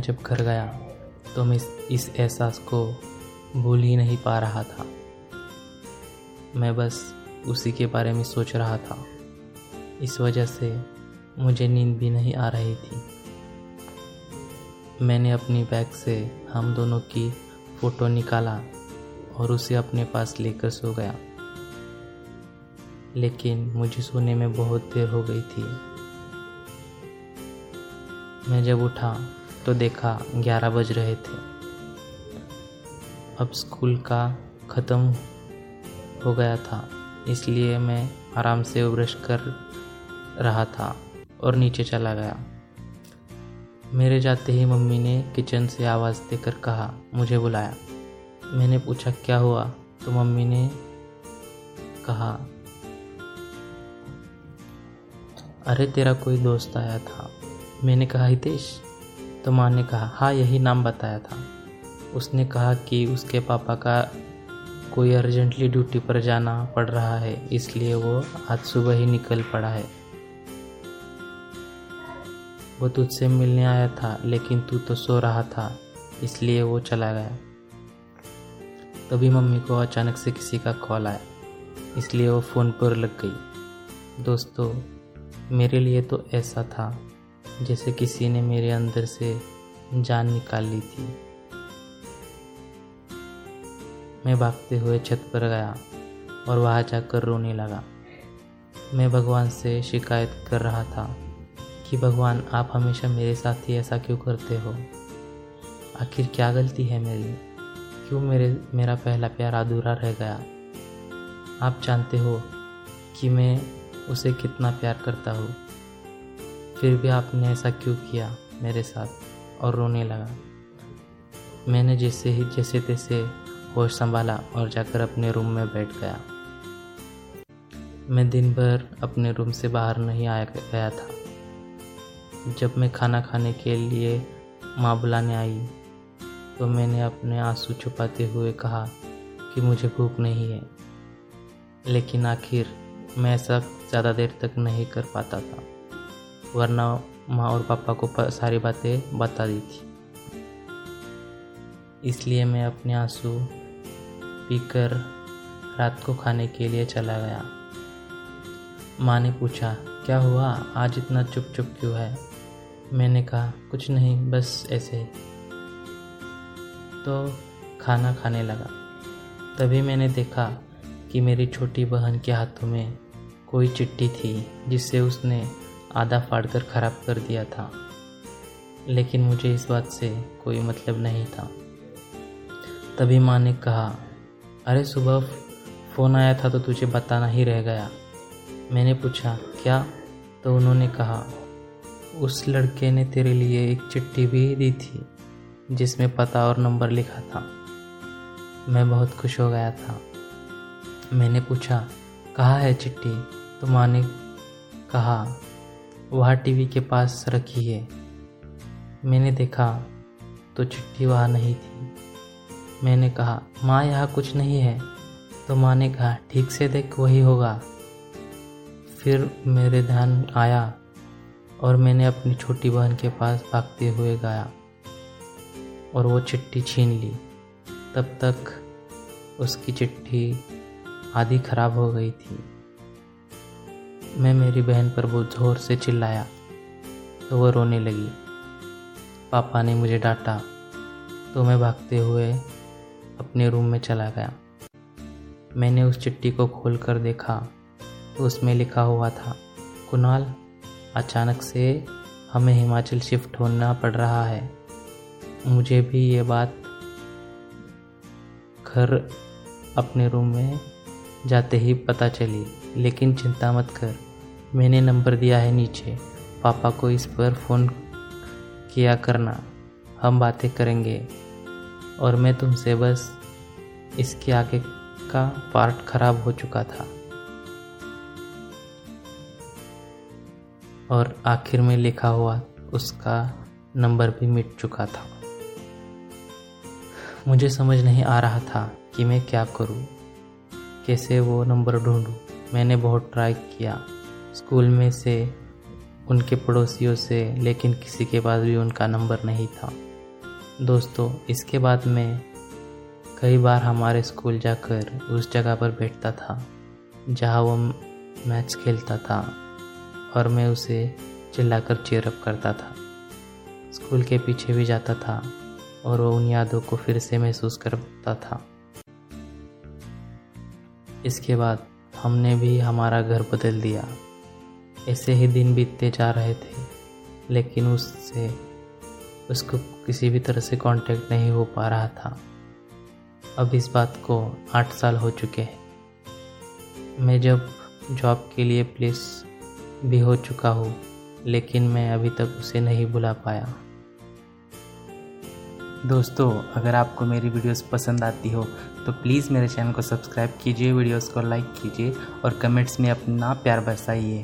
मैं जब घर गया तो मैं इस, एहसास को भूल ही नहीं पा रहा था। मैं बस उसी के बारे में सोच रहा था। इस वजह से मुझे नींद भी नहीं आ रही थी। मैंने अपनी बैग से हम दोनों की फ़ोटो निकाला और उसे अपने पास लेकर सो गया। लेकिन मुझे सोने में बहुत देर हो गई थी। मैं जब उठा तो देखा ग्यारह बज रहे थे। अब स्कूल का ख़त्म हो गया था, इसलिए मैं आराम से ब्रश कर रहा था और नीचे चला गया। मेरे जाते ही मम्मी ने किचन से आवाज़ देकर कहा, मुझे बुलाया। मैंने पूछा, क्या हुआ? तो मम्मी ने कहा, अरे तेरा कोई दोस्त आया था। मैंने कहा, हितेश तो माँ ने कहा हाँ यही नाम बताया था। उसने कहा कि उसके पापा का कोई अर्जेंटली ड्यूटी पर जाना पड़ रहा है, इसलिए वो आज सुबह ही निकल पड़ा है। वो तुझसे मिलने आया था, लेकिन तू तो सो रहा था, इसलिए वो चला गया। तभी मम्मी को अचानक से किसी का कॉल आया, इसलिए वो फ़ोन पर लग गई। दोस्तों, मेरे लिए तो ऐसा था जैसे किसी ने मेरे अंदर से जान निकाल ली थी। मैं भागते हुए छत पर गया और वहाँ जाकर रोने लगा। मैं भगवान से शिकायत कर रहा था कि भगवान, आप हमेशा मेरे साथ ही ऐसा क्यों करते हो? आखिर क्या गलती है मेरी? क्यों मेरे, मेरा पहला प्यार अधूरा रह गया? आप जानते हो कि मैं उसे कितना प्यार करता हूँ। फिर भी आपने ऐसा क्यों किया मेरे साथ और रोने लगा? मैंने जैसे ही, जैसे तैसे होश संभाला और जाकर अपने रूम में बैठ गया। मैं दिन भर अपने रूम से बाहर नहीं आया गया था। जब मैं खाना खाने के लिए माँ बुलाने आई तो मैंने अपने आँसू छुपाते हुए कहा कि मुझे भूख नहीं है। लेकिन आखिर मैं ऐसा ज़्यादा देर तक नहीं कर पाता था। वरना माँ और पापा को सारी बातें बता दी थी इसलिए मैं अपने आँसू पीकर रात को खाने के लिए चला गया। माँ ने पूछा, क्या हुआ? आज इतना चुप चुप क्यों है? मैंने कहा, कुछ नहीं, बस ऐसे तो खाना खाने लगा। तभी मैंने देखा कि मेरी छोटी बहन के हाथों में कोई चिट्ठी थी, जिससे उसने आधा फाड़कर ख़राब कर दिया था। लेकिन मुझे इस बात से कोई मतलब नहीं था। तभी माँ ने कहा, अरे सुबह फ़ोन आया था तो तुझे बताना ही रह गया। मैंने पूछा, क्या? तो उन्होंने कहा, उस लड़के ने तेरे लिए एक चिट्ठी भी दी थी, जिसमें पता और नंबर लिखा था। मैं बहुत खुश हो गया था। मैंने पूछा, कहाँ है चिट्ठी? तो माँ ने कहा वह टीवी के पास रखी है। मैंने देखा तो चिट्ठी वहाँ नहीं थी। मैंने कहा, माँ, यहाँ कुछ नहीं है। तो माँ ने कहा, ठीक से देख, वही होगा। फिर मेरे ध्यान आया और मैंने अपनी छोटी बहन के पास भागते हुए गया और वो चिट्ठी छीन ली। तब तक उसकी चिट्ठी आधी खराब हो गई थी। मैं मेरी बहन पर बहुत ज़ोर से चिल्लाया तो वह रोने लगी। पापा ने मुझे डांटा तो मैं भागते हुए अपने रूम में चला गया। मैंने उस चिट्ठी को खोल कर देखा तो उसमें लिखा हुआ था, कुणाल, अचानक से हमें हिमाचल शिफ्ट होना पड़ रहा है। मुझे भी ये बात घर अपने रूम में जाते ही पता चली, लेकिन चिंता मत कर। मैंने नंबर दिया है नीचे। पापा को इस पर फ़ोन किया करना। हम बातें करेंगे। और मैं तुमसे बस इसके आगे का पार्ट ख़राब हो चुका था। और आखिर में लिखा हुआ उसका नंबर भी मिट चुका था। मुझे समझ नहीं आ रहा था कि मैं क्या करूँ। कैसे वो नंबर ढूंढूं? मैंने बहुत ट्राई किया। स्कूल में से, उनके पड़ोसियों से, लेकिन किसी के पास भी उनका नंबर नहीं था। दोस्तों, इसके बाद मैं कई बार हमारे स्कूल जाकर उस जगह पर बैठता था, जहाँ वो मैच खेलता था, और मैं उसे चिल्लाकर चेयरअप करता था। स्कूल के पीछे भी जाता था, और वो उन यादों को फिर से महसूस करता था। इसके बाद हमने भी हमारा घर बदल दिया। ऐसे ही दिन बीतते जा रहे थे, लेकिन उससे, उसको किसी भी तरह से कांटेक्ट नहीं हो पा रहा था। अब इस बात को आठ साल हो चुके हैं। मैं जब जॉब के लिए प्लेस भी हो चुका हूँ, लेकिन मैं अभी तक उसे नहीं बुला पाया। दोस्तों, अगर आपको मेरी वीडियोस पसंद आती हो तो प्लीज़ मेरे चैनल को सब्सक्राइब कीजिए वीडियोस को लाइक कीजिए और कमेंट्स में अपना प्यार बरसाइए।